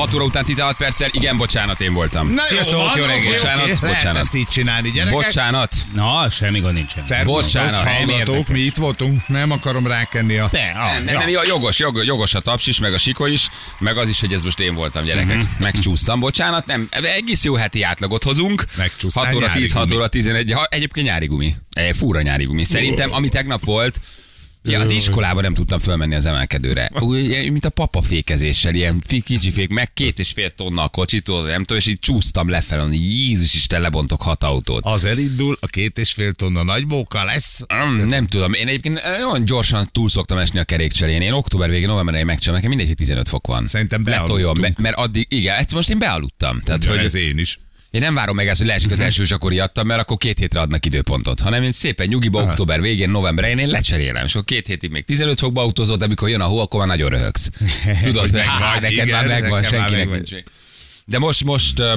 6 óra után 16 perccel, igen, bocsánat, én voltam. Na Sziasztok, van, jó reggelt. Bocsánat, Lehet bocsánat. ezt így csinálni, gyerekek. Bocsánat. Na, semmi gond nincsen. Szervusztok, Bocsánat. hallgatók, mi itt voltunk. Nem akarom rákenni a... De, ah, Nem, nem, ja. nem, jó, jogos, jogos, jogos a taps is, meg a sikó is, meg az is, hogy ez most én voltam, gyerekek. Uh-huh. Megcsúsztam, bocsánat, nem, egész jó heti átlagot hozunk. Megcsúsztál, 6 óra nyári 10, 6 gumi. óra 11, ha, egyébként nyári gumi. E, fúra nyári gumi. Szerintem, ami tegnap volt, Ja, az iskolában nem tudtam fölmenni az emelkedőre. Úgy, mint a papa fékezéssel, ilyen kicsi fék, meg két és fél tonna a kocsitól, nem tudom, és így csúsztam lefelé, hogy Jézus Isten, lebontok hat autót. Az elindul, a két és fél tonna nagy bóka lesz. Mm, nem tudom, én egyébként olyan gyorsan túl szoktam esni a kerékcserén. Én október végén, november elején megcsinálom, nekem mindegy, hogy 15 fok van. Szerintem Letoljon, bealudtunk. me- mert addig, igen, egyszer most én bealudtam. Tehát, Hogy hogy ez én is. Én nem várom meg ezt, hogy leesik az első, és akkor ijedtem, mert akkor két hétre adnak időpontot, hanem én szépen nyugiba, október végén, november elején én lecserélem, és akkor két hétig még 15 fokba autózol, de amikor jön a hó, akkor már nagyon röhögsz. Tudod, hogy megvan, há, neked igen, már megvan, senkinek nincs. De most, most uh,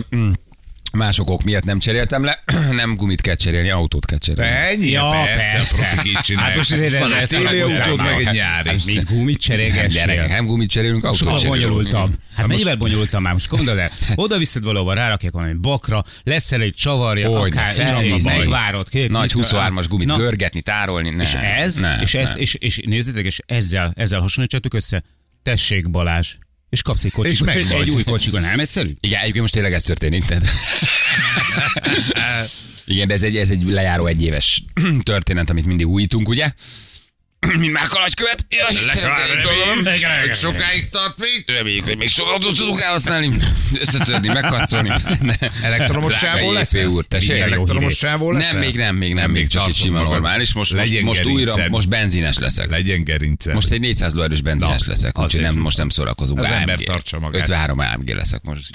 mm, más okok miatt nem cseréltem le, nem gumit kell cserélni, autót kell cserélni. Ennyi? Ja, persze, persze. profik így csinálják. Hát most Van egy téli autód, meg egy nyári. Hát még gumit Nem, cserélgessél. nem gumit cserélünk, autót Sokkal cserélünk. bonyolultabb. Hát mennyivel bonyolultabb már? Most gondold el, oda viszed valahova, rárakják valami bakra, leszel egy csavarja, Hogy akár megvárod. két- Nagy mit- 23-as gumit Na, görgetni, tárolni. Ne, És ez, ne, és, ezt, és, és nézzétek, és ezzel, ezzel hasonlítsatok össze. Tessék Balázs. És kapsz egy És kocsikon, meg egy, új kocsikon, nem egyszerű? Igen, egyébként most tényleg ez történik. Tehát... Igen, de ez egy, ez egy lejáró egyéves történet, amit mindig újítunk, ugye? Mint már kalácskövet. Jaj, sokáig tart még? Reméljük, hogy még sok autót tudunk elhasználni, összetörni, megkarcolni. Elektromos JP leszel? úr, tessék? Elektromos sávból leszel? Nem, még nem, még nem, még csak egy sima normális. Most, most, újra, gerinced. most benzines leszek. Legyen gerince. Most egy 400 lóerős benzines leszek, úgyhogy nem, most nem szórakozunk. Az ember tartsa magát. 53 AMG leszek most.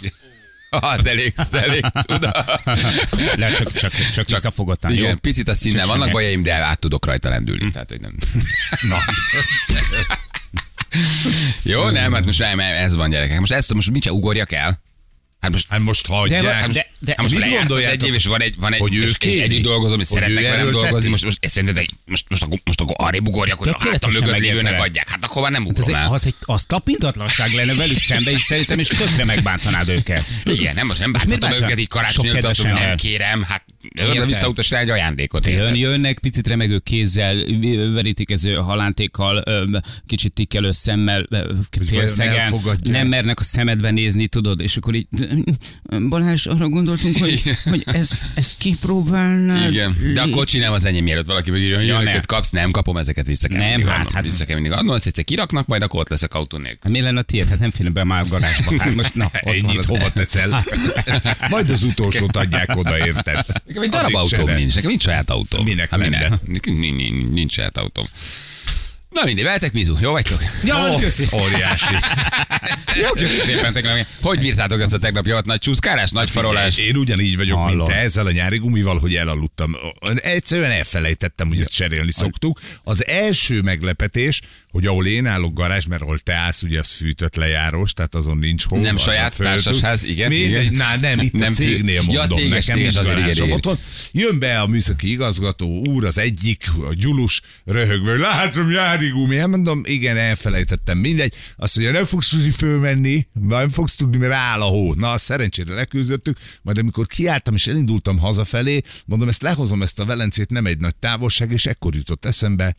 Hát elég, elég, tudom. Le, csak, csak, csak, csak visszafogottan, jó? Igen, picit a színnel Csak vannak bajaim, de át tudok rajta lendülni. Tehát, hogy nem. Na. Jó, nem, hát most nem, ez van gyerekek. Most ezt most mit se ugorjak el? Hát most Hát most hagyják. De- Hát, de- de- hát most mit az gondoljátok, egy év, és van egy, van egy hogy ő és, és kéri? együtt dolgozom, és szeretnek velem dolgozni, most, most, szerinted most, most, akkor, most akkor arrébb ugorjak, hogy a hátam mögött lévőnek adják. Hát akkor már nem Az, ugrom egy, el. az, egy, az tapintatlanság lenne velük szemben, és szerintem, és tökre megbántanád őket. Igen, nem, most nem bánthatom bántja? őket így karácsony előtt, azt nem kérem, hát oda visszautasítani egy ajándékot. Jön, jönnek picit remegő kézzel, verítékező halántékkal, kicsit tikkelő szemmel, félszegen, nem mernek a szemedbe nézni, tudod, és akkor így, Balázs, arra gondoltunk, hogy, hogy ez, ezt kipróbálnád. Igen, de a kocsi nem az enyém, mielőtt valaki megírja, hogy Ja, nem. kapsz, nem kapom, ezeket vissza kell Nem, mindig hát- adnom. hát- Vissza kell mindig adnom, azt egyszer kiraknak, majd akkor ott leszek autó nélkül. Hát mi lenne a tiéd? Hát nem félem be már a garázsba. Hát most na, ott Ennyit hova teszel? Majd az utolsót adják oda, érted? Nekem egy darab autóm nincs, nekem nincs saját autóm. Minek Hát lenne? nincs saját autóm. Na mindegy, veletek Mizu, jó vagytok? Ja, Ó, köszi. Óriási. Jó, köszi szépen tegnap. Hogy bírtátok ezt a tegnapi hat nagy csúszkárás, nagy farolás? Én ugyanígy vagyok, mint Hallom. te ezzel a nyári gumival, hogy elaludtam. Egyszerűen elfelejtettem, hogy ezt cserélni szoktuk. Az első meglepetés, hogy ahol én állok garázs, mert ahol te állsz, ugye az fűtött lejárós, tehát azon nincs hó. Nem saját társasház, igen, Mi? igen. Na, nem, itt Nem a cégnél Ja, mondom. céges, nekem céges, nincs garázsom otthon. Jön be a műszaki igazgató úr, az egyik, a gyulus, röhögve, látom nyári gumi. Hát mondom, igen, elfelejtettem, mindegy. Azt mondja, nem fogsz tudni fölmenni, nem fogsz tudni, mert áll a hó. Na, szerencsére leküzdöttük, majd amikor kiálltam és elindultam hazafelé, mondom, ezt lehozom ezt a Velencét, nem egy nagy távolság, és ekkor jutott eszembe,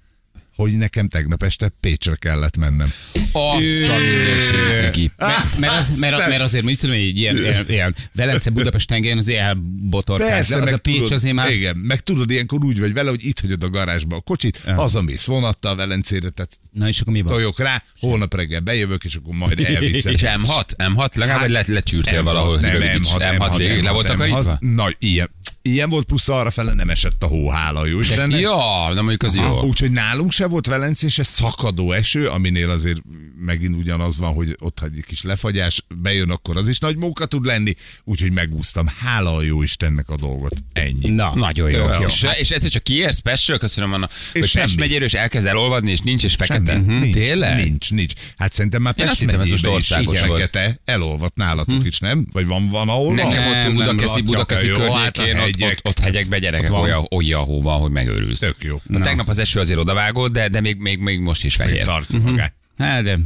hogy nekem tegnap este Pécsre kellett mennem. Azt a mindenségét neki. Mert, az, mert, mert azért, mit tudom, hogy ilyen, ilyen, ilyen Velence Budapest tengelyen azért elbotorkálsz, de az a Pécs tudod, azért már... Igen, meg tudod, ilyenkor úgy vagy vele, hogy itt hagyod a garázsba a kocsit, Ja. hazamész vonattal Velencére, tehát Na és akkor mi van? tojok rá, holnap reggel bejövök, és akkor majd elviszem. És M6? M6? Legalább Hát, le, lecsűrtél M6, valahol. nem, rövid kicsit. M6, M6 végig le volt M6, takarítva? Na, ilyen. Ilyen volt, plusz arra fele nem esett a hó, hála jó Istennek. Ja, de mondjuk az jó. Úgyhogy nálunk se volt Velencése szakadó eső, aminél azért megint ugyanaz van, hogy ott egy kis lefagyás, bejön, akkor az is nagy móka tud lenni, úgyhogy megúsztam. Hála a jó Istennek a dolgot. Ennyi. Na, Nagyon jó. tök És, és egyszer csak kiérsz Pestről, köszönöm, Anna, hogy semmi. Pest megyéről, és elkezd elolvadni, és nincs, és fekete. Semmi. Nincs, Tényleg? Nincs, nincs. Hát szerintem már most megyében is országos fekete, elolvadt nálatok is, nem? Vagy van, van ahol Nekem ott Budakeszi, Budakeszi Jó, hát környékén, ott, hegyek. ott, ott hegyekbe gyerekek Ott olyan, olyan hóva, hogy megőrülsz. Tök jó. Na, tegnap az eső azért odavágott, de, de még, még, még most is fehér. Tartja magát. Hát de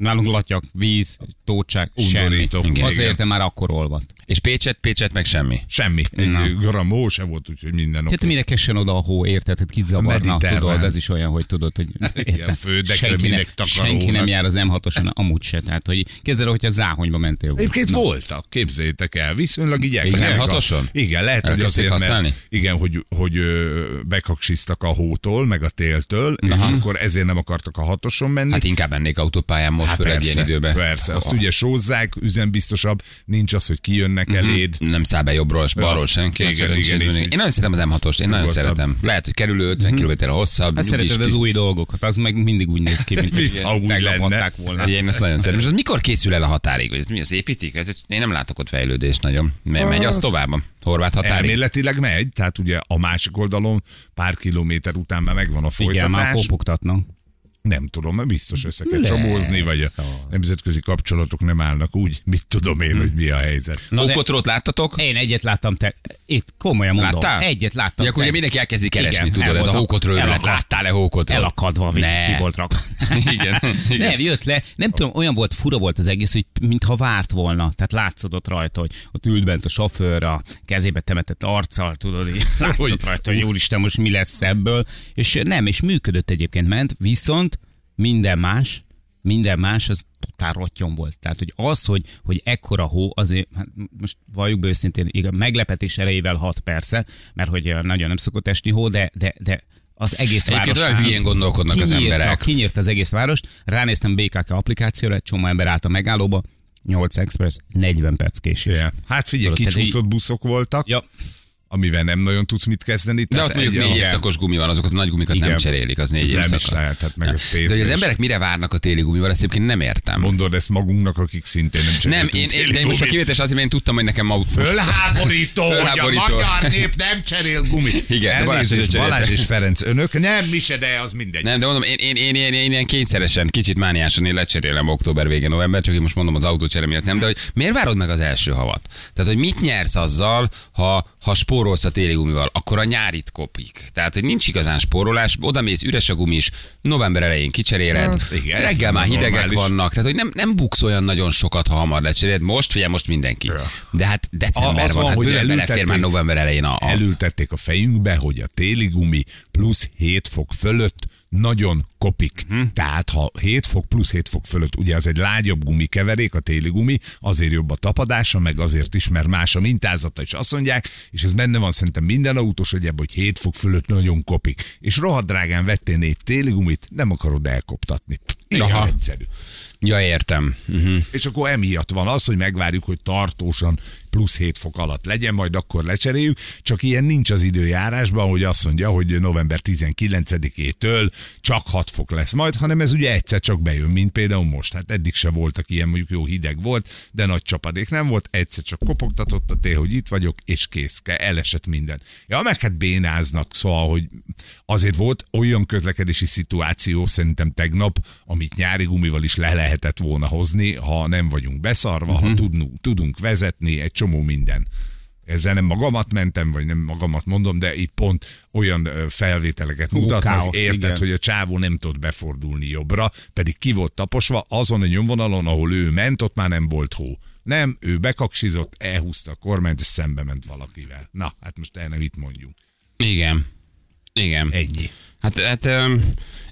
nálunk latyak, víz, tócsák, semmi. Igen, Azért igen. már akkor olvadt. És Pécset, Pécset meg semmi. Semmi. Egy Na. gram hó se volt, úgyhogy minden Tehát mire kessen oda a hó, érted? Hát kit zavarna, tudod, ez is olyan, hogy tudod, hogy érted? földekre senki, ne, minek takarónak. senki nem jár az M6-oson, amúgy se. Tehát, hogy kezdve, hogyha záhonyba mentél volna. Egyébként Na. voltak, képzeljétek el, viszonylag így Igen, hatoson? Igen, lehet, hogy azért, használni? mert, igen, hogy, hogy bekaksiztak a hótól, meg a téltől, és akkor ezért nem akartak a hatoson menni. Hát inkább mennék autópályán most, Hát főleg persze, ilyen időben. Persze, azt ugye sózzák, üzembiztosabb, nincs az, hogy kijönnek eléd. Nem száll be jobbról, és balról senki. Igen, igen, van. így- Én nagyon szeretem az M6-ost, én nagyon szeretem. Lehet, hogy kerülő 50 km hosszabb. Hát szereted az új dolgokat, az meg mindig úgy néz ki, mint hogy ha úgy lenne. volna. Én ezt nagyon szeretem. És az mikor készül el a határig? Ez mi az építik? Ez, én nem látok ott fejlődést nagyon. Me- Megy az tovább a horvát határig? Elméletileg megy, tehát ugye a másik oldalon pár kilométer után már megvan a Igen, már folytatás. kopogtatnak. Nem tudom, mert biztos össze kell Lesz. csomózni, vagy a nemzetközi kapcsolatok nem állnak úgy, mit tudom én, hogy mi a helyzet. Na de Ókotrót láttatok? én egyet láttam, te, itt komolyan mondom, Láttál? egyet láttam. Ja, akkor ugye mindenki elkezdi keresni, Igen, tudod, ez a hókotról elakadt- Láttál-e hókotról? Elakadva, Ne. ki volt rakva. Igen, igen. Nem, jött le, nem tudom, olyan volt, fura volt az egész, hogy mintha várt volna. Tehát látszódott rajta, hogy ott ült bent a sofőr, a kezébe temetett arccal, tudod, így látszott Hogy- rajta, hogy úristen, most mi lesz ebből. És nem, és működött egyébként, ment, viszont minden más, minden más az totál rottyon volt. Tehát, hogy az, hogy, hogy ekkora hó, azért, hát most valljuk be őszintén, igen, meglepetés erejével hat persze, mert hogy nagyon nem szokott esni hó, de, de, de az egész Egyébként város. olyan hülyén gondolkodnak az kinyírta, emberek. Kinyírt az egész várost, ránéztem BKK applikációra, egy csomó ember állt a megállóba, 8 express, 40 perc késés. Yeah. Hát figyelj, kicsúszott buszok voltak, Ja, amivel nem nagyon tudsz mit kezdeni. De ott mondjuk négy évszakos gumi van, azokat a nagy gumikat nem Igen. cserélik, az négy Nem évszakos. is lehet, hát meg a Space De hogy az emberek mire várnak a téli gumival, ezt egyébként nem értem. Mondod ezt magunknak, akik szintén nem Nem, cseréltünk én, én, de én most gumit. kivétes azért, mert én tudtam, hogy nekem ma Fölháborító, hogy a Fölháborító. magyar nép nem cserél gumit. Igen, Elnézést. Balázs és Ferenc, önök nem, mi se, de az mindegy. Nem, de mondom, én, én, én, én, én ilyen kényszeresen, kicsit mániásan én lecserélem október vége, november, csak én most mondom az autócsere miatt nem, de hogy miért várod meg az első havat? Tehát, hogy mit nyersz azzal, ha, ha spórolsz a téli gumival, akkor a nyárit kopik. Tehát, hogy nincs igazán spórolás, oda mész, üres a gumis, november elején kicseréled, Hát, igen, ez reggel már hidegek normális. vannak, tehát, hogy nem, nem buksz olyan nagyon sokat, ha hamar lecseréled. Most, figyelj, most mindenki. Ja. De hát december Az van, van, hát hogy belefér már november elején a, a Elültették a fejünkbe, hogy a téli gumi plusz 7 fok fölött nagyon kopik. Hmm. Tehát ha 7 fok plusz 7 fok fölött, ugye az egy lágyabb gumikeverék, a téli gumi, azért jobb a tapadása, meg azért is, mert más a mintázata, és azt mondják, és ez benne van szerintem minden autós egyébben, hogy 7 fok fölött nagyon kopik. És rohadt drágán vettél négy téli gumit, nem akarod elkoptatni. Aha. egyszerű. Ja, értem. Uh-huh. És akkor emiatt van az, hogy megvárjuk, hogy tartósan plusz 7 fok alatt legyen, majd akkor lecseréljük. Csak ilyen nincs az időjárásban, hogy azt mondja, hogy november 19-től csak 6 fok lesz majd, hanem ez ugye egyszer csak bejön, mint például most. Hát eddig se voltak ilyen, mondjuk jó hideg volt, de nagy csapadék nem volt, egyszer csak kopogtatott a tél, hogy itt vagyok, és kész, elesett minden. Ja, meg hát bénáznak, szóval, hogy azért volt olyan közlekedési szituáció szerintem tegnap, amit nyári gumival is le lehetett volna hozni, ha nem vagyunk beszarva, uh-huh. ha tudunk, tudunk vezetni, egy csomó minden. Ezzel nem magamat mentem, vagy nem magamat mondom, de itt pont olyan felvételeket mutatnak, káosz, érted, igen. hogy a csávó nem tud befordulni jobbra, pedig ki volt taposva, azon a nyomvonalon, ahol ő ment, ott már nem volt hó. Nem, ő bekaksizott, elhúzta a kormányt, és szembe ment valakivel. Na, hát most el nem itt mondjunk. Igen. Igen. Ennyi. Hát, hát um,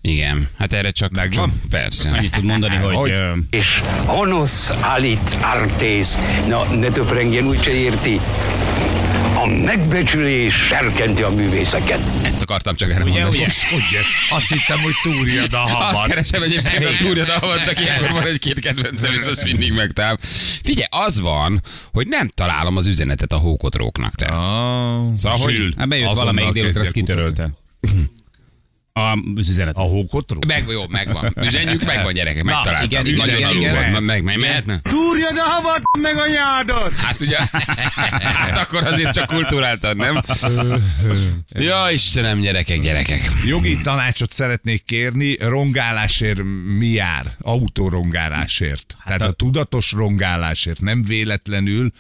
igen, hát erre csak... Megvan? Csak, persze. annyit tud mondani, hogy, Hogy? ö, És honos alit artes, na ne töprengjen, úgyse érti. A megbecsülés serkenti a művészeket. Ezt akartam csak erre Ugye, mondani. ugye? Ugye, azt hittem, hogy szúrjad a Azt havat. keresem egyébként a túrja, de ahol csak ilyenkor van egy-két kedvencem, és az mindig megtál. Figyelj, az van, hogy nem találom az üzenetet a hókotróknak. Te. Ah, Szóval, hogy- Hát bejött valamelyik délután, azt kitörölte. A az üzenet. A hókotról? Meg, jó, megvan. Üzenjük, megvan gyerekek, megtaláltam. igen, igen, Nagyon igen, alul igen. van. Meg, meg, mehetne? Túrjad a havat, meg a nyádat! Hát ugye, hát akkor azért csak kultúráltad, nem? Ja, Istenem, gyerekek, gyerekek. Jogi tanácsot szeretnék kérni, rongálásért mi jár? Autórongálásért. Hát tehát a... a tudatos rongálásért nem véletlenül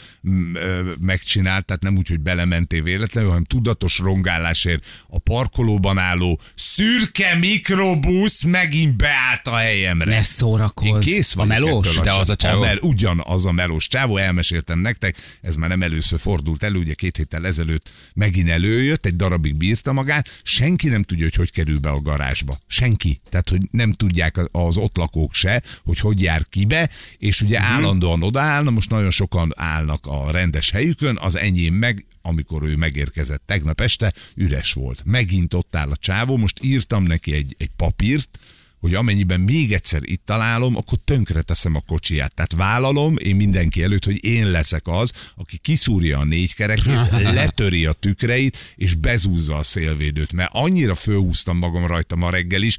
megcsinált, tehát nem úgy, hogy belementél véletlenül, hanem tudatos rongálásért a parkolóban álló szürke mikrobusz megint beállt a helyemre. Ne szórakozz. Én kész A vagyok melós? ettől De az a csávó? mel, ugyanaz a melós csávó, elmeséltem nektek, ez már nem először fordult elő, ugye két héttel ezelőtt megint előjött, egy darabig bírta magát, senki nem tudja, hogy hogy kerül be a garázsba. Senki. Tehát, hogy nem tudják az ott lakók se, hogy hogy jár ki be, és ugye Mhm. állandóan odaállna, most nagyon sokan állnak a rendes helyükön, az enyém meg amikor ő megérkezett tegnap este, üres volt. Megint ott áll a csávó, most írtam neki egy, egy papírt, hogy amennyiben még egyszer itt találom, akkor tönkre teszem a kocsiját. Tehát vállalom én mindenki előtt, hogy én leszek az, aki kiszúrja a négy kerekét, letöri a tükreit, és bezúzza a szélvédőt. Mert annyira fölhúztam magam rajta ma reggel is,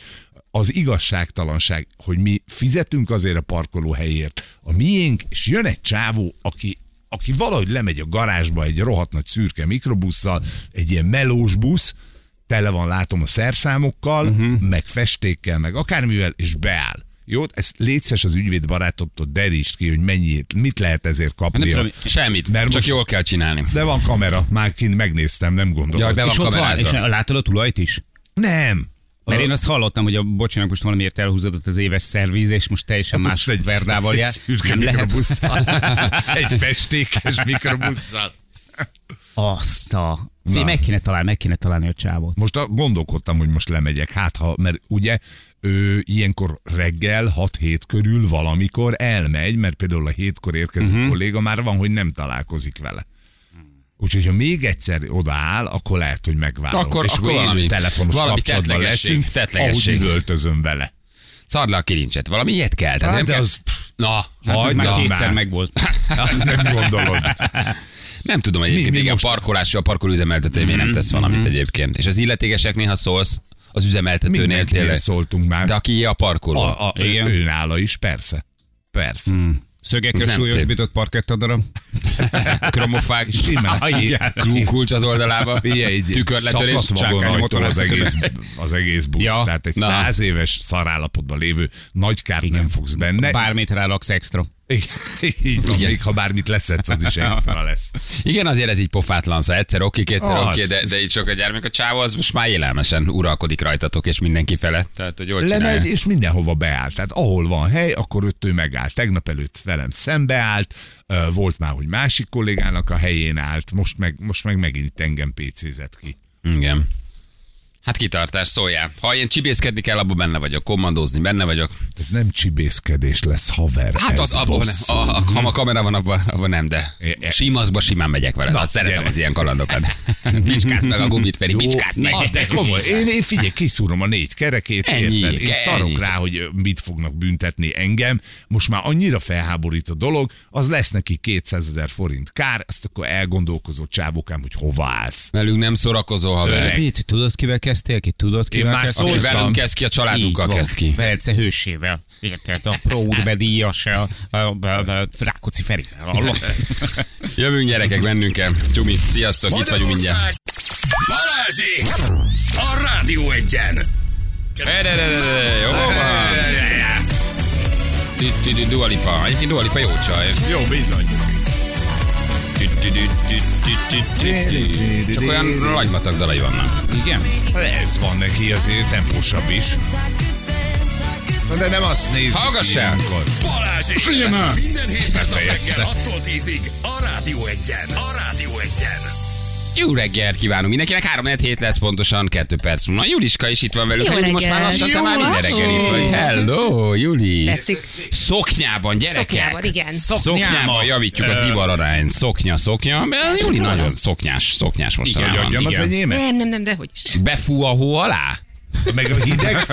az igazságtalanság, hogy mi fizetünk azért a parkoló helyért, a miénk, és jön egy csávó, aki aki valahogy lemegy a garázsba egy rohadt nagy szürke mikrobusszal, egy ilyen melós busz, tele van, látom a szerszámokkal, uh-huh. meg festékkel, meg akármivel, és beáll. Jó, ezt létszes az ügyvéd barátottól derítsd ki, hogy mennyi, mit lehet ezért Nem kapni. tudom, semmit, Mert csak most- jól kell csinálni. De van kamera, már kint megnéztem, nem gondolom. Jaj, be van És ott van, és kamerázva. látod a tulajt is? Nem. Mert én azt hallottam, hogy a bocsánat, most valamiért elhúzódott az éves szervíz, és most teljesen más Hát Most verdával jár. Egy Nem mikrobusszal. egy festékes mikrobusszal. azt a... Fé, meg kéne találni, meg kéne találni a csávót. Most a, gondolkodtam, hogy most lemegyek, hát ha, mert ugye ő ilyenkor reggel 6-7 körül valamikor elmegy, mert például a hétkor érkező uh-huh. kolléga már van, hogy nem találkozik vele. Úgyhogy ha még egyszer odaáll, akkor lehet, hogy megvárom. Akkor- és akkor valami- telefonos valami kapcsolatban leszünk, ahogy üvöltözöm vele. Szard le a kilincset. Valami ilyet kell. Tehát Hát, nem de kell... pff, Na, Hát Hagyd már már. kétszer megvolt. Azt nem gondolod. nem tudom egyébként, mi igen, most- parkolás, a parkolóüzemeltető miért nem tesz valamit egyébként. És az illetékesek néha szólsz az üzemeltetőnél tényleg. szóltunk már. De aki a parkoló. a, a, Igen. ő nála is, persze. Persze. Hmm. Szögekkel Nem súlyosbított parkettadarab. Kromofág, Simán. Igen. krú- kulcs az oldalába, Figyelj, tükörletörés, szakadt az egész, az egész busz. Ja, Tehát egy na. száz éves szarállapotban lévő nagy kárt nem fogsz benne. Bármit ráraksz extra. Így van, Igen. még ha bármit leszedsz, az is extra lesz. Igen, azért ez így pofátlan, szóval egyszer oké, kétszer Az. oké, de, de így sok a gyermek. A csávó az most már élelmesen uralkodik rajtatok, és mindenki fele. Tehát, hogy jól Lemegy, csinálja. és mindenhova beáll. Tehát ahol van hely, akkor ott ő megáll. Tegnap előtt velem szembeállt, volt már, hogy másik kollégának a helyén állt, most meg, most meg megint engem pécézett ki. Igen. Hát kitartás, szóljál. Ha én csibészkedni kell, abban benne vagyok. Kommandózni, benne vagyok. Ez nem csibészkedés lesz, haver. Hát ez az, abban, a, a, ha a kamera van, abban, abban nem, de É, é. simaszba simán megyek vele. Na, Na, szeretem gyere. az ilyen kalandokat. Bicskász meg a gumit, Feri, bicskász meg. Ah, de komoly, én, én figyelj, kiszúrom a négy kerekét, Ennyi, érted? Én ennyi. szarok rá, hogy mit fognak büntetni engem. Most már annyira felháborít a dolog, az lesz neki 200 ezer forint kár, ezt akkor elgondolkozó csávokám, hogy hova állsz. Velünk nem szórakozó haver. Mit? Tudod, kivel kezdtél ki? Tudod, kivel már kezdtél? Aki szóltam. velünk kezd ki, a családunkkal Így kezd ki. Velence hősével. Érted? A Pro Urbe díjas, a, a, a, a Rákóczi. Hallod? Jövünk gyerekek, mennünk kell. Csumi, sziasztok, itt vagyunk mindjárt. Balázsi! A Rádió egyen! Erre, jó van. Tü- tü- tü- Dua Lipa. Egyébként Dua Lipa jó csaj. Jó, bizony. Csak olyan lagymatag dalai vannak. Igen? Ez van neki azért tempósabb is. Na de nem azt nézzük Hallgass el! Figyelj már! Minden hétnap Befejezte. reggel 6-tól 10-ig a Rádió egyen! A Rádió egyen! Jó reggelt kívánunk mindenkinek, 3 hét lesz pontosan, 2 perc múlva. Juliska is itt van velünk, Jó most már lassan te már minden reggel itt vagy. Hello, Juli. Tetszik. Szoknyában, gyerekek. Szoknyában, igen. Szoknyában javítjuk az ivararányt. Szoknya, szoknya. Juli nagyon szoknyás, szoknyás mostanában. adjam az igen. enyémet? Nem, nem, nem, de hogy is. Befú a hó alá? Meg a hideg?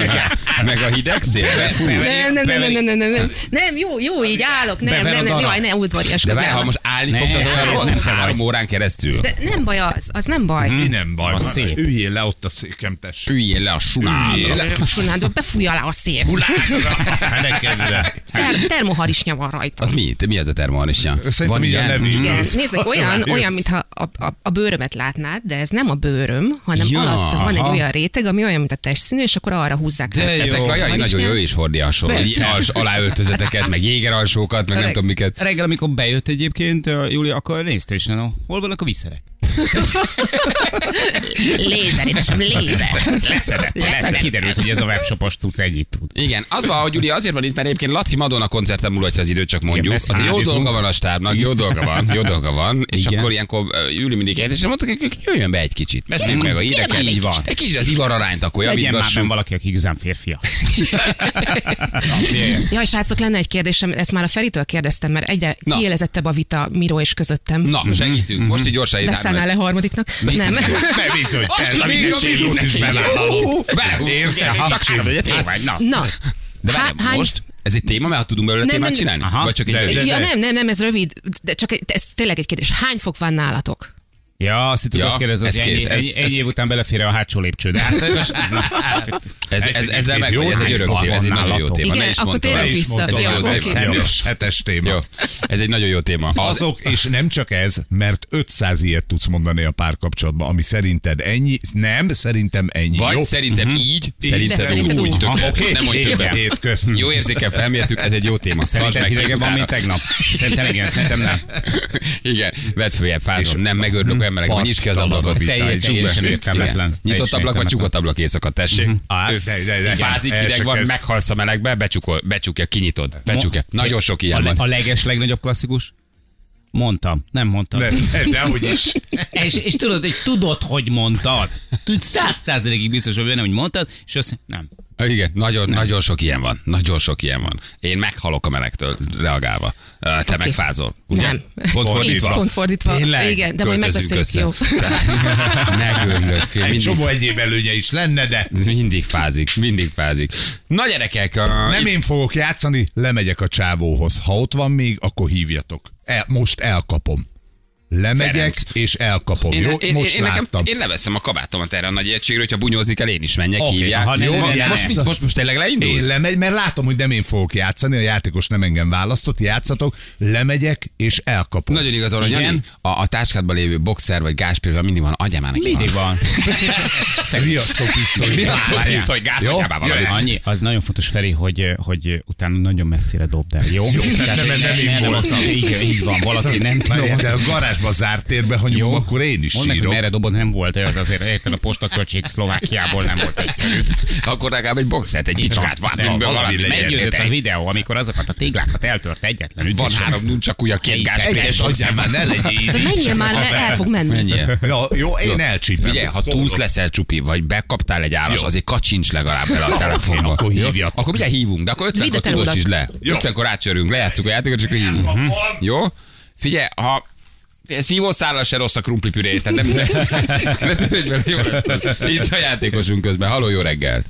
Meg a hideg szél? Nem, nem, nem, nem, nem, nem, nem, nem, nem, jó, jó, így állok, nem, a nem, nem, jaj, ne, udvarias. De várj, ha most állni Ne, fogsz az ez olyanról, nem három órán keresztül. De nem baj az, az nem baj. Mi nem baj. Van. szép. Üljél le ott a székem, tessék. Üljél le a Üljél sunádra. le. Sunádba befújja alá a szél. Hát nekedre. Ter- termoharisnya van rajta. Az mi? Te mi ez a termoharisnya? Szerintem így a nevű. Igen, nézzük, olyan, olyan mintha a, a, a bőrömet látnád, de ez nem a bőröm, hanem Ja, alatt van egy olyan réteg, ami olyan, mint a testszínű, és akkor arra húzzák De ezt Ezek a Jani nagyon jó is hordi hasonló. Aláöltözeteket, meg jégeralsókat, meg nem tudom miket. Reggel, amikor bejött egyébként, Júli, akkor nézte is, no, hol vannak a viszerek? Lézer, édesem, lézer. Leszedett. Leszedett. Kiderült, hogy ez a webshopos cucc ennyit tud. Igen, az van, hogy Júli azért van itt, mert egyébként Laci Madonna koncerten mulatja az időt, csak mondjuk. Igen, Az jó dolga van a stábnak, jó dolga van, jó dolga van. És Igen. akkor ilyenkor Júli mindig és mondtuk, hogy jöjjön be egy kicsit. Beszéljünk meg a híreket. Így van. Egy kicsit az ivararányt akkor Legyen már benn javítgassunk. valaki, aki igazán férfia. Jaj, srácok, lenne egy kérdésem, ezt már a Feritől kérdeztem, mert egyre Na. kiélezettebb a vita Miró és közöttem. Na, segítünk. Most így gyorsan itt Beszállnál le harmadiknak? Nem. Ne bizony, ez a minőségét is. Belehúztuk, Érted? csak Én vagy, na. De várjál, most ez egy téma, mert ha tudunk belőle Nem, témát nem, csinálni? Aha. Vagy csak egy De- rövid? de- Ja, nem, nem, nem, ez rövid, de csak egy- ez tényleg egy kérdés. Hány fok van nálatok? Ja, azt hittük, Ja, azt kérdezed, ez hogy ennyi, kész, ez- ennyi, ez- ennyi év után belefér a hátsó lépcső. De hát, most, Ez, ez, Ez ezzel egy meg, ez egy örök téma téma, ez egy nagyon jó téma. Igen, akkor tényleg vissza. hogy egy hetes, téma. Jó, ez egy nagyon jó téma. Az, Azok, és nem csak ez, mert 500 ilyet tudsz mondani a párkapcsolatban, ami szerinted ennyi, nem, szerintem ennyi. vagy jó? szerintem így, szerinted De szerinted úgy, nem hét, kösz. Jó érzékel felmértük, ez egy jó téma. Szerintem hidegebb van, mint tegnap. Szerintem igen, szerintem nem. Igen, vedd följebb, fázom. Nem megörülök olyan meleg, hogy nyisd ki az ablakot. teljesen értelmetlen. Nyitott ablak vagy csukott ablak éjszaka, tessék. De- de- de- Fázik, hideg van, meghalsz a melegbe, becsukol, becsukja, kinyitod, becsukja. Nagyon sok a, ilyen van. a leges legnagyobb klasszikus? Mondtam, nem mondtam. De, de hogy is. És, és tudod, hogy tudod, hogy mondtad. Tudod, száz százalékig biztos vagy benne, hogy mondtad, és azt nem. Igen, nagyon, nagyon sok ilyen van. Nagyon sok ilyen van. Én meghalok a melegtől reagálva. Te Oké. megfázol. Ugye? Nem. Pont Fordítva. fordítva. Pont fordítva. Tényleg? Igen, de majd megbeszéljük, jó? Megörülök, fél, Egy mindig, csomó egyéb előnye is lenne, de mindig fázik, mindig fázik. Na gyerekek, a, nem én fogok játszani, lemegyek a csávóhoz. Ha ott van még, akkor hívjatok. El, most elkapom. Lemegyek Ferenc. és elkapom. én, jó? én, most én, nekem, én leveszem a kabátomat erre a nagy egységre, hogyha bunyózni kell, én is menjek, Oké, hívják. aha, Jó, nem, nem, nem, most, nem. mit, most, most tényleg leindulsz? Én lemegy, mert látom, hogy nem én fogok játszani, a játékos nem engem választott, játszatok, lemegyek és elkapom. Nagyon igazol, hogy. Jani, a, a táskádban lévő boxer vagy gázpérvel mindig van, adjál már neki Mindig van. Riasztó van. pisztoly. Riasztó pisztoly, gázkatyában van. Jöjjön. Annyi, az nagyon fontos, Feri, hogy, hogy utána nagyon messzire dobd el, jó? jó nem- nem- nem így voltam. Igen, így van, valaki nem Várjál, tudom. de a zárt térbe, ha nyomom, akkor én is Mondd meg, sírok. merre dobod, nem volt, ez azért érted, a postaköltség Szlovákiából nem volt egyszerű. Akkor legalább egy boxert, egy bicskát, van, van, valami. Meggyőzött a videó, amikor azokat a téglákat eltört egyetlen Van ütéssel. három nuncsakúja, két Egyes gázpér. Egyes adjál már, ne legyél menjél már, el fog menni. Jó, én elcsípem. Ugye, ha túlsz leszel csupi, vagy bekaptál egy áras, Jó. azért kacsincs legalább el a telefonba. Akkor Jó? hívjatok. Akkor ugye hívunk, de akkor 50-kor Vidd el tudod is le. Jó. 50-kor átcsörünk, lejátszuk a játékot, csak hívunk. Mhm. Jó? Figyelj, ha Szívószállal se rossz a krumplipüré, tehát nem, ne, ne törődj bele, jó lesz. Itt a játékosunk közben. Halló, jó reggelt.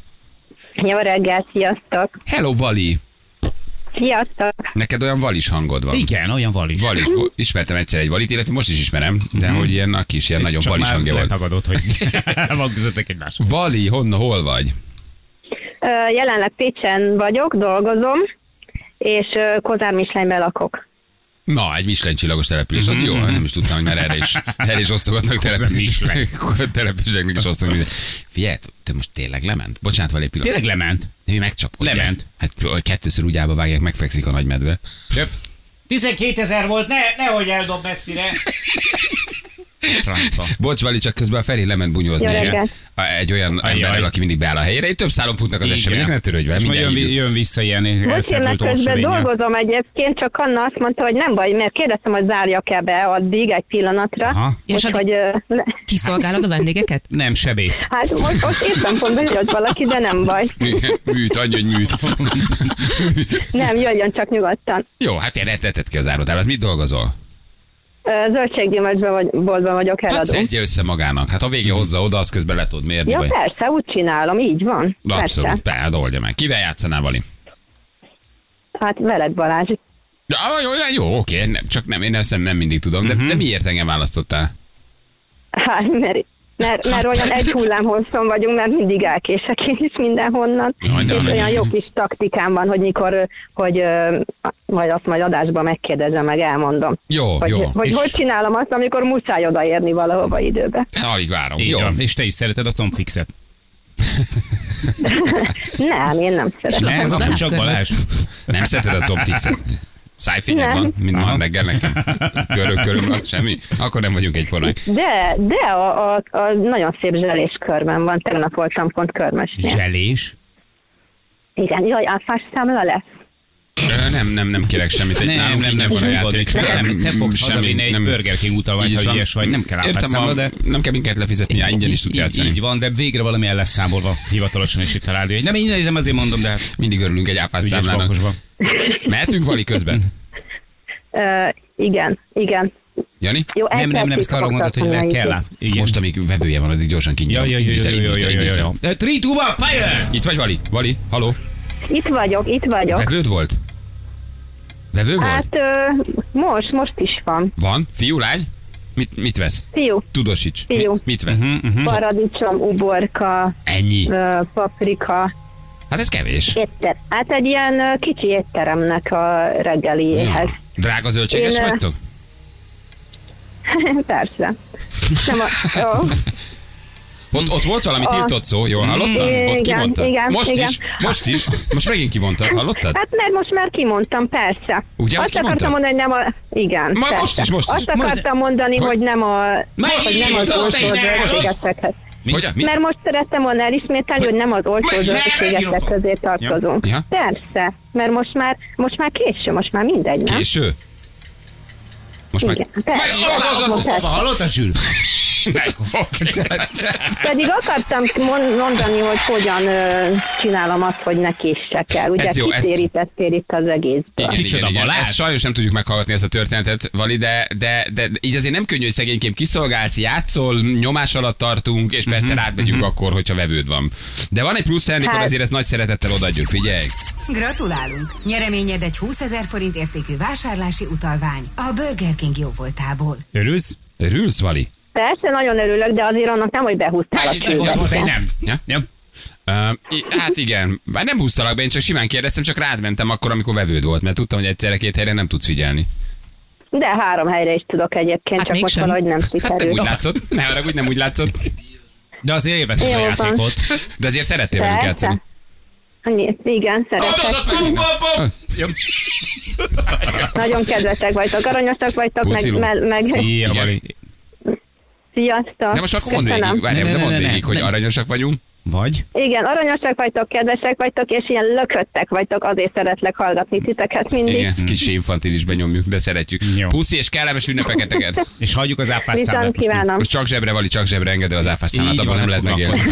Jó reggel, sziasztok! Hello, Vali. Sziasztok! Neked olyan valis hangod van. Igen, olyan van is. Valis. Ismertem egyszer egy valit, illetve most is ismerem, de hogy ilyen a kis, ilyen nagyon Csak valis már hangja volt. letagadod, hogy van közöttek egymás. Vali, honnan, hol vagy? Jelenleg Pécsen vagyok, dolgozom, és Kozár Mislányben lakok. Na, egy Michelin csillagos település, az jó, nem is tudtam, hogy már erre is, erre is osztogatnak települések. Településeknek is osztogatnak. Figyelj, te most tényleg lement? Bocsánat, Vali, egy pillanat. Tényleg lement. Mi megcsapkodják. Lement. Hát kettőször úgy állba vágják, megfekszik a nagymedve. 12 ezer volt, ne, nehogy eldob messzire. Francba. Bocs, Vali, csak közben a Feri lement bunyózni. Jó egy-. Egy olyan Ajaj. emberrel, aki mindig beáll a helyére. Itt több szálon futnak az események, ne törődj vele, jön, jön vissza ilyen Bocs, én meg közben dolgozom egyébként, csak Anna azt mondta, hogy nem baj, mert kérdeztem, hogy zárjak-e be addig egy pillanatra. Aha. És Úgyhogy, ö, Kiszolgálod a vendégeket? Nem, sebész. hát most, most éppen pont bejött valaki, de nem baj. Műt, adj, hogy műt. Nem, jöjjön csak nyugodtan. Jó, hát fél tetted ki a zárótárat. Mit dolgozol? Zöldséggyümölcsben vagy, boltban vagyok Hát eladó. szedje össze magának. Hát ha végén hozza oda, az közben le tudod mérni. Ja, vagy... persze, úgy csinálom, így van. Abszolút, Persze. tehát oldja meg. Kivel játszanál, Vali? Hát veled Balázs. Ja, jó, jó, jó, oké, nem, csak nem, én ezt nem mindig tudom, de, de miért engem választottál? Hát, mert, mert, mert olyan egy hullám hosszon vagyunk, mert mindig elkések én is mindenhonnan. Jaj, és olyan is. jó kis taktikám van, hogy mikor, hogy majd azt majd adásban megkérdezem, meg elmondom. Jó, Hogy, jó. hogy És- hogy csinálom azt, amikor muszáj odaérni valahova időbe. Alig várom. Így Jó. van. És te is szereted a combfixet. Nem, én nem szeretem. Nem, nem a. Balázs. Nem szereted a combfixet? Szájfényed van, mint ma reggel nekem. Köröm, köröm, semmi. Akkor nem vagyunk egy formány. De, de a, a, a nagyon szép zselés körben van. Tegnap voltam pont körmesnél. Zselés. Igen, jaj, áfás számla lesz. Nem, nem, nem kérek semmit. Egy nem, nálunk nem, nem, van a játék. Nem, nem, te fogsz semmi, egy nem, Burger King vagy, ha ilyes vagy. Nem kell Értem, a, de... nem kell minket lefizetni, igen, ingyen is tudsz játszani. Így van, de végre valami el lesz számolva hivatalosan is itt a rádió. Nem, én nem azért mondom, de hát mindig örülünk egy áfás számlának. Mehetünk vali közben? Uh, igen, igen. Jani? Jó, nem, nem, nem, ezt arra gondolt, hogy le kell Igen. Most, amíg vevője van, addig gyorsan kinyom. Jaj, jaj, jaj, jaj, jaj, jaj, jaj. 3, 2, 1, fire! Itt vagy, Vali? Vali, haló? Itt vagyok, itt vagyok. Vevőd volt? Vevő volt? Hát ö, most, most is van. Van? Fiú, lány? Mit, mit vesz? Fiú, Tudosíts. Fiú. Mit, mit vesz? Mhm. paradicsom, uborka, Ennyi. ö, paprika, Hát ez kevés. étter. Hát egy ilyen ö, kicsi étteremnek a reggeliéhez. Ja. Drága zöldséges Én, vagytok? Persze. Nem a, Ott, ott volt valami A- tiltott szó, jól hallottam? Igen, Ott kimondtad? igen, most igen. is? Most is? Most megint kimondtad, hallottad? hát mert most már kimondtam, persze. Ugye, hogy Azt akartam kimondtad? mondani, hogy nem a... Igen, Ma- persze. most is, most is. Azt akartam mondani, Hogy- hogy nem a... Most hogy nem az olcsó zöldségesekhez. Hogy? Mert most szerettem volna elismételni, hogy nem az olcsó Hogy- zöldségesek közé tartozunk. Ja. Persze, mert most már, most már késő, most már mindegy, nem? Késő? Most meg... Igen, persze. Meg- Mondtad. Apa, hallottad, Zsül? Pedig akartam mond- mondani, hogy hogyan csinálom azt, hogy ne késsek el. Ugye Ez jó, ez- kitérítettél itt az egészből. Igen, Kicsoda igen, igen. Ezt sajnos nem tudjuk meghallgatni ezt a történetet, Vali, de, de, de, de így azért nem könnyű, hogy szegényként kiszolgálsz, játszol, nyomás alatt tartunk, és persze Mhm, rád megyünk akkor, hogyha vevőd van. De van egy plusz, amikor Hát- azért ezt nagy szeretettel odaadjuk, figyelj. Gratulálunk! Nyereményed egy 20 ezer forint értékű vásárlási utalvány a Burger King jóvoltából. Örülsz? Örülsz, Vali? Persze, nagyon örülök, de azért annak nem, hogy behúztál a Ja, csőbe. nem. Ja? Ja. Uh, hát igen, Bár nem húztalak be, én csak simán kérdeztem, csak rád mentem akkor, amikor vevőd volt, mert tudtam, hogy egyszerre két helyre nem tudsz figyelni. De három helyre is tudok egyébként, Hát csak most mégsem. valahogy nem Hát nem úgy sikerült. látszott, ne haragudj, nem úgy látszott, De azért élvezted a játékot. de azért szerettél velünk játszani. Annyi- Igen, szeretek. Nagyon kedvesek vagytok, aranyosak vagytok, meg, Pusziló. meg, meg Szia, Igen. Vali. Sziasztok. De most akkor mondd végig, Ne, de ne, mondd ne, ne, végig, hogy ne. aranyosak vagyunk. Vagy? Igen, aranyosak vagytok, kedvesek vagytok, és ilyen lököttek vagytok, azért szeretlek hallgatni titeket mindig. Igen, kis infantilisben nyomjuk, de szeretjük. Jó. Puszi és kellemes ünnepeketeket. És hagyjuk az áfás Viszont számlát. kívánom. Most csak zsebre, Vali, csak zsebre engedő az áfás számlát, abban nem ne lehet megélni.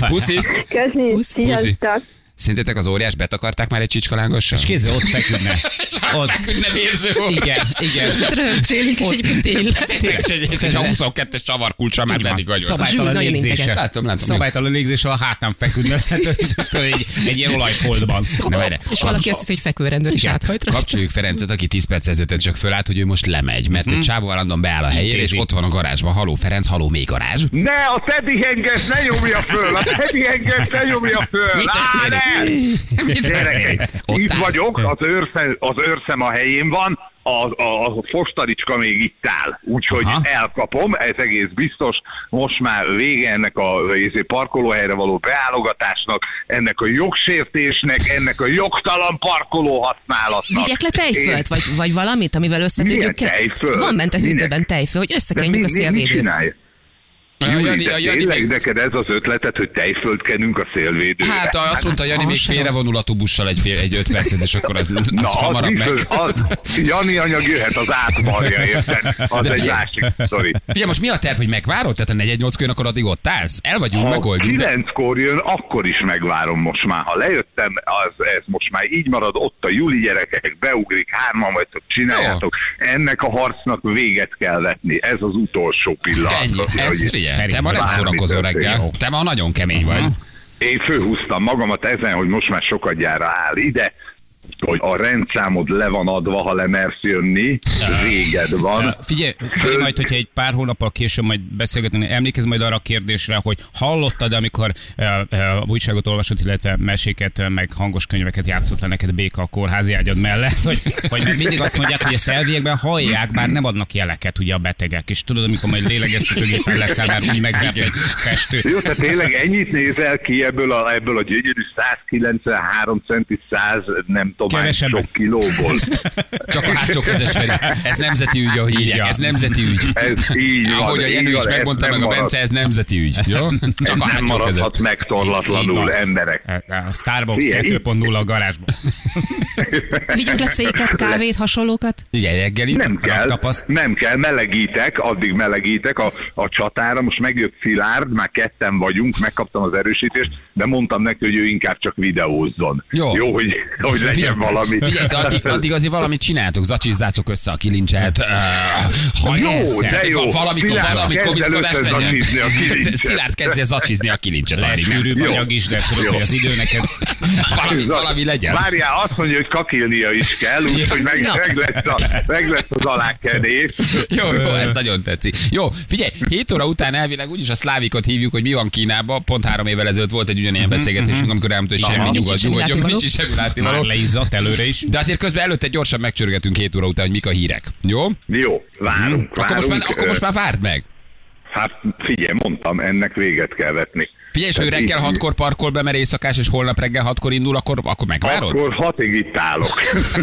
Puszi, Köszi, sziasztok. Szerintetek az óriás betakarták már egy csicskalángossal? És kézzel ott feküdne. Ott. Nem érző volt. Igen, igen. Rögcsélik, és egyébként tényleg. Tényleg, és egy, egy, egy 22-es csavarkulcsa már pedig vagyok. Szabálytalan légzése. Látom, látom. Szabálytalan légzéssel a hátán feküdne, egy, egy ilyen olajfoldban. És valaki azt hiszi, hogy fekvőrendőr is áthajt. Kapcsoljuk Ferencet, aki 10 perc ezelőtt csak fölállt, hogy ő most lemegy, mert egy csávó állandóan beáll a helyére, és ott van a garázsban. Haló Ferenc, haló még garázs. Ne, a Teddy Hengest ne nyomja föl! A Teddy Hengest ne nyomja föl! Gyerekek, itt vagyok, az, őrszem, az őrszem a helyén van, a, a, a fostaricska még itt áll, úgyhogy Aha. elkapom, ez egész biztos. Most már vége ennek a izé, parkolóhelyre való beállogatásnak, ennek a jogsértésnek, ennek a jogtalan parkoló használatnak. Vigyek le tejfölt, vagy, vagy valamit, amivel összetudjuk. Milyen tejfölt? Van bent a hűtőben tejföl, hogy De összekenjük a mi, mi, mit Júli, Jani- de a Jani tényleg még- neked ez az ötleted, hogy tejföld kenünk a szélvédőre? Hát azt mondta Jani, az még félrevonul a tubussal egy, fél, egy öt percet, és akkor az, az Na, az hamarabb meg. biztos, az, Jani anyag jöhet az átmarja, érted? Az De egy figyelj. másik sztori. Figyelj, most mi a terv, hogy megvárod? Tehát a 418 jön, akkor addig ott állsz? El vagyunk, Ha megoldjuk. de- kilenckor jön, akkor is megvárom most már. Ha lejöttem, az, ez most már így marad, ott a Juli gyerekek, beugrik, hárman vagytok, csináljátok. Ennek a harcnak véget kell vetni. Ez az utolsó pillanat. Ennyi. Ez, Hogy figyelj, te ma nem történik. reggel. Te ma nagyon kemény vagy. Én főhúztam magamat ezen, hogy most már sokat gyára áll ide, hogy a rendszámod le van adva, ha lemersz jönni, réged van. Figyelj, figyelj majd, hogyha egy pár hónappal később majd beszélgetünk, emlékezz majd arra a kérdésre, hogy hallottad, amikor uh, uh, újságot olvasott, illetve meséket, uh, meg hangos könyveket játszott le neked Béka a kórházi ágyad mellett, hogy, hogy meg mindig azt mondják, hogy ezt elviekben hallják, bár nem adnak jeleket ugye a betegek, és tudod, amikor majd lélegeztetőgépen leszel, már úgy megvert egy festő. Jó, tehát tényleg ennyit nézel ki ebből a, ebből a gyönyörű 193 centi 100 nem tudom, hány Kevesebbet. sok kilóból. Csak a hátsó kezes Feri. Ez nemzeti ügy, ahogy hívják. Ez nemzeti ügy. Ez így van. Ahogy a Jenő is ez megmondta nem meg a marad- Bence, ez nemzeti ügy. Jó? ez Csak a nem kezes. maradhat Így megtorlatlanul emberek. A Starbucks Figyelj, 2.0 a garázsban. Vigyünk le széket, kávét, hasonlókat. Igen, reggeli. Nem kell, nem kell, melegítek, addig melegítek a, a csatára, most megjött Szilárd, már ketten vagyunk, megkaptam az erősítést, de mondtam neki, hogy ő inkább csak videózzon. Jó. Jó hogy, hogy legyen Figyelj, valami. Figyelj, de addig, addig azért valamit csináltok, zacsizzátok össze a kilincset. Uh, ha Jó, persze, de jó. Valami, Szilárd, valami komiszkodás legyen. kilincset. Szilárd kezdje zacsizni a kilincset. Lehet addig, nem? sűrűbb Jó. anyag is, de tudod, az idő neked Valami, valami legyen. Várjál, azt mondja, hogy kakilnia is kell, úgyhogy meg, meg, lesz a, meg lesz az alákenés. Jó, jó, ez nagyon tetszik. Jó, figyelj, 7 óra után elvileg úgyis a szlávikot hívjuk, hogy mi van Kínában. Pont három évvel ezelőtt volt egy ugyanilyen beszélgetésünk, amikor elmondta, hogy semmi nyugodt, semmi nyugodjon, látnivaló. nincs is semmi látnivaló. leizzadt előre is. De azért közben előtte gyorsan megcsörgetünk 7 óra után, hogy mik a hírek. Jó? Jó, várunk, Akkor most, már, akkor most már várd meg. Hát figyelj, mondtam, ennek véget kell vetni. Figyelj, és Tehát reggel így- hatkor parkol be, mert éjszakás, és holnap reggel hatkor indul, akkor, akkor megvárod? Akkor hatig itt állok.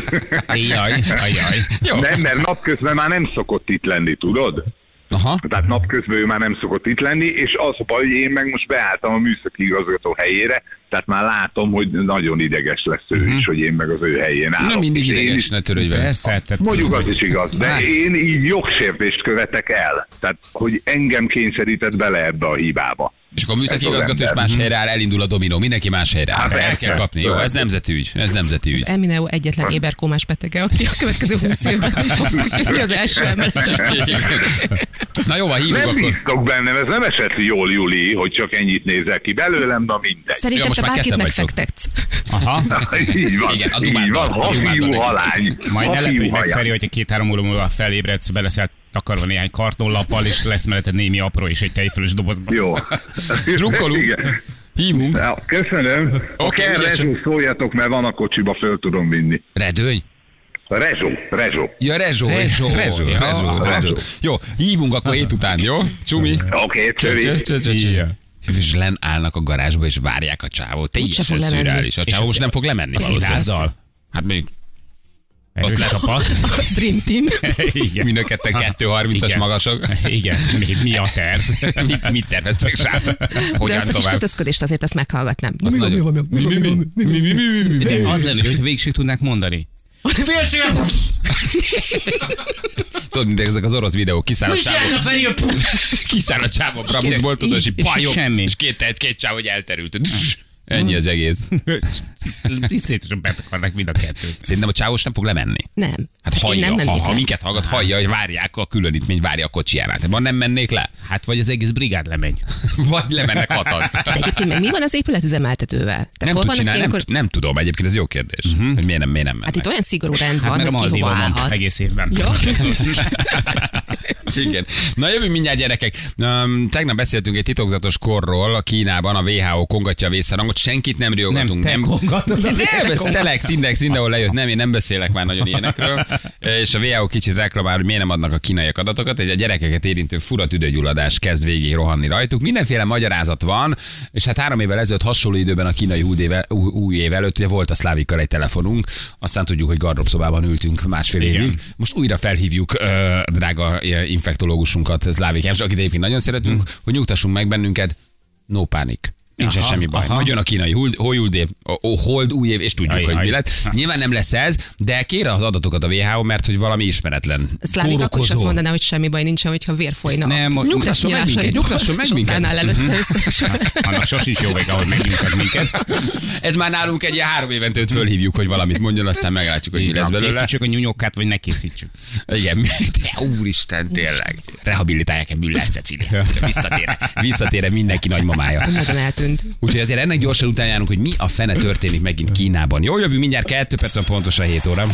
Jaj, ajaj. Jó. Nem, mert napközben már nem szokott itt lenni, tudod? Aha. Tehát napközben ő már nem szokott itt lenni, és az a baj, hogy én meg most beálltam a műszaki igazgató helyére, tehát már látom, hogy nagyon ideges lesz ő is, hogy én meg az ő helyén állok. Nem mindig ideges, is- ne törődj vele. Persze, tehát Mondjuk az is igaz, de én így jogsértést követek el. Tehát, hogy engem kényszerített bele ebbe a hibába. És akkor a műszaki Ez az igazgató is más helyre áll, elindul a dominó, mindenki más helyre áll. Hát El kell kapni. Jó, ez nemzeti ügy. Ez nemzeti ügy. Emineo egyetlen éberkómás betege, aki a következő 20 évben fog az első emeleten. Na jó, hívjuk Nem akkor. bíztok bennem, ez nem esett jól, Juli, hogy csak ennyit nézel ki belőlem, na mindegy. Szerintem most te már bárkit megfektetsz. Aha. így van, Igen, a így Dumában, van, a ha Dumában fiú, neki. halány. Majd ne lepődj meg. Feri, hogyha két-három óra múlva felébredsz, beleszel takarva néhány kartonlappal, és lesz melletted némi apró és egy tejfölös dobozban. Jó. Drukkolunk. Igen. Hívunk. Ja, köszönöm. Oké, okay. Rezsó, szóljatok, mert van a kocsiba, föl tudom vinni. Redőny. Rezsó, Rezsó. Ja, Rezsó. Rezsó. Rezsó. Ja, Rezsó. Rezsó. Jó, hívunk akkor hét után, jó? Csumi. Oké, csö, csöri. csö, csö, csö. És len állnak a garázsba, és várják a csávót. Teljesen lemenni. szürreális. A És csávó a most nem fog lemenni a? Hát még Erős le- csapat. A Dream Team. Igen. mind a ketten 2.30-as Igen. magasok. Igen, mi, mi a terv? mit, mit terveztek, srácok? De Hogyan ezt a kis kötözködést azért ezt meghallgatnám. Az Mi mi mi mi mi van, mi van, mi van? De az lenne, hogy végig tudnák mondani. Tudod, mint ezek az orosz videók, kiszáll a csávó. Kiszáll a csávó Bramuszból, tudod, és pajog, semmi. és két, egy- két csávó, hogy elterült. Ennyi az egész. Szét is betakarnak mind a kettőt. Szerintem a csávós nem fog lemenni. Nem. Hát Én hallja, nem ha, ha minket hallgat, hallja, hogy várják a különítmény, várja a kocsijánát. Van nem mennék le? Hát vagy az egész brigád lemegy. Vagy lemennek hatan. De egyébként meg mi van az épületüzemeltetővel? Tehát Nem, hol tud csinálni, nem, ilyenkor... nem, tudom, egyébként ez jó kérdés. Uh-huh. Hogy miért nem, miért nem mennek. Hát itt olyan szigorú rend Hát van, hogy ki hova állhat. egész évben. Ja. Igen. Na jövünk mindjárt gyerekek. Um, tegnap beszéltünk egy titokzatos korról a Kínában, a WHO kongatja a vészharangot, senkit nem riogatunk. Nem, Nem, ez. Telex, Index, mindenhol lejött. Nem, én nem beszélek már nagyon ilyenekről. És a WHO kicsit reklamál, hogy miért nem adnak a kínaiak adatokat, egy a gyerekeket érintő fura tüdőgyulladás kezd végig rohanni rajtuk. Mindenféle magyarázat van, és hát három évvel ezelőtt hasonló időben a kínai új éve, új, év előtt ugye volt a szlávikkal egy telefonunk, aztán tudjuk, hogy gardróbszobában ültünk másfél Igen. évig. Most újra felhívjuk ö, drága infektológusunkat, Szlávik János, akit egyébként nagyon szeretünk, hogy nyugtassunk meg bennünket, no pánik. Nincsen Aha, semmi baj. aha. Majd jön a kínai hold, hold, év, hold új év, és tudjuk, Jaj, hogy mi jaj. lett. Nyilván nem lesz ez, de kér az adatokat a WHO, mert hogy valami ismeretlen. Szlávik akkor is azt mondaná, hogy semmi baj nincsen, hogyha vér folyna. Nem, a nyugtasson meg minket, nyugtasson meg minket. Annak sosincs jó vége, ahogy megnyugtat minket. Ez már nálunk egy ilyen három évente őt fölhívjuk, hogy valamit mondjon, aztán meglátjuk, hogy mi lesz belőle. Készítsük a nyúnyókát, vagy ne készítsük. Igen, de úristen, tényleg. Rehabilitálják-e Müller Cecilia? Visszatére, visszatére mindenki nagymamája. Nagyon eltűnt. Úgyhogy azért ennek gyorsan után járunk, hogy mi a fene történik megint Kínában. Jó, jövő mindjárt 2 perc, pontosan 7 óra.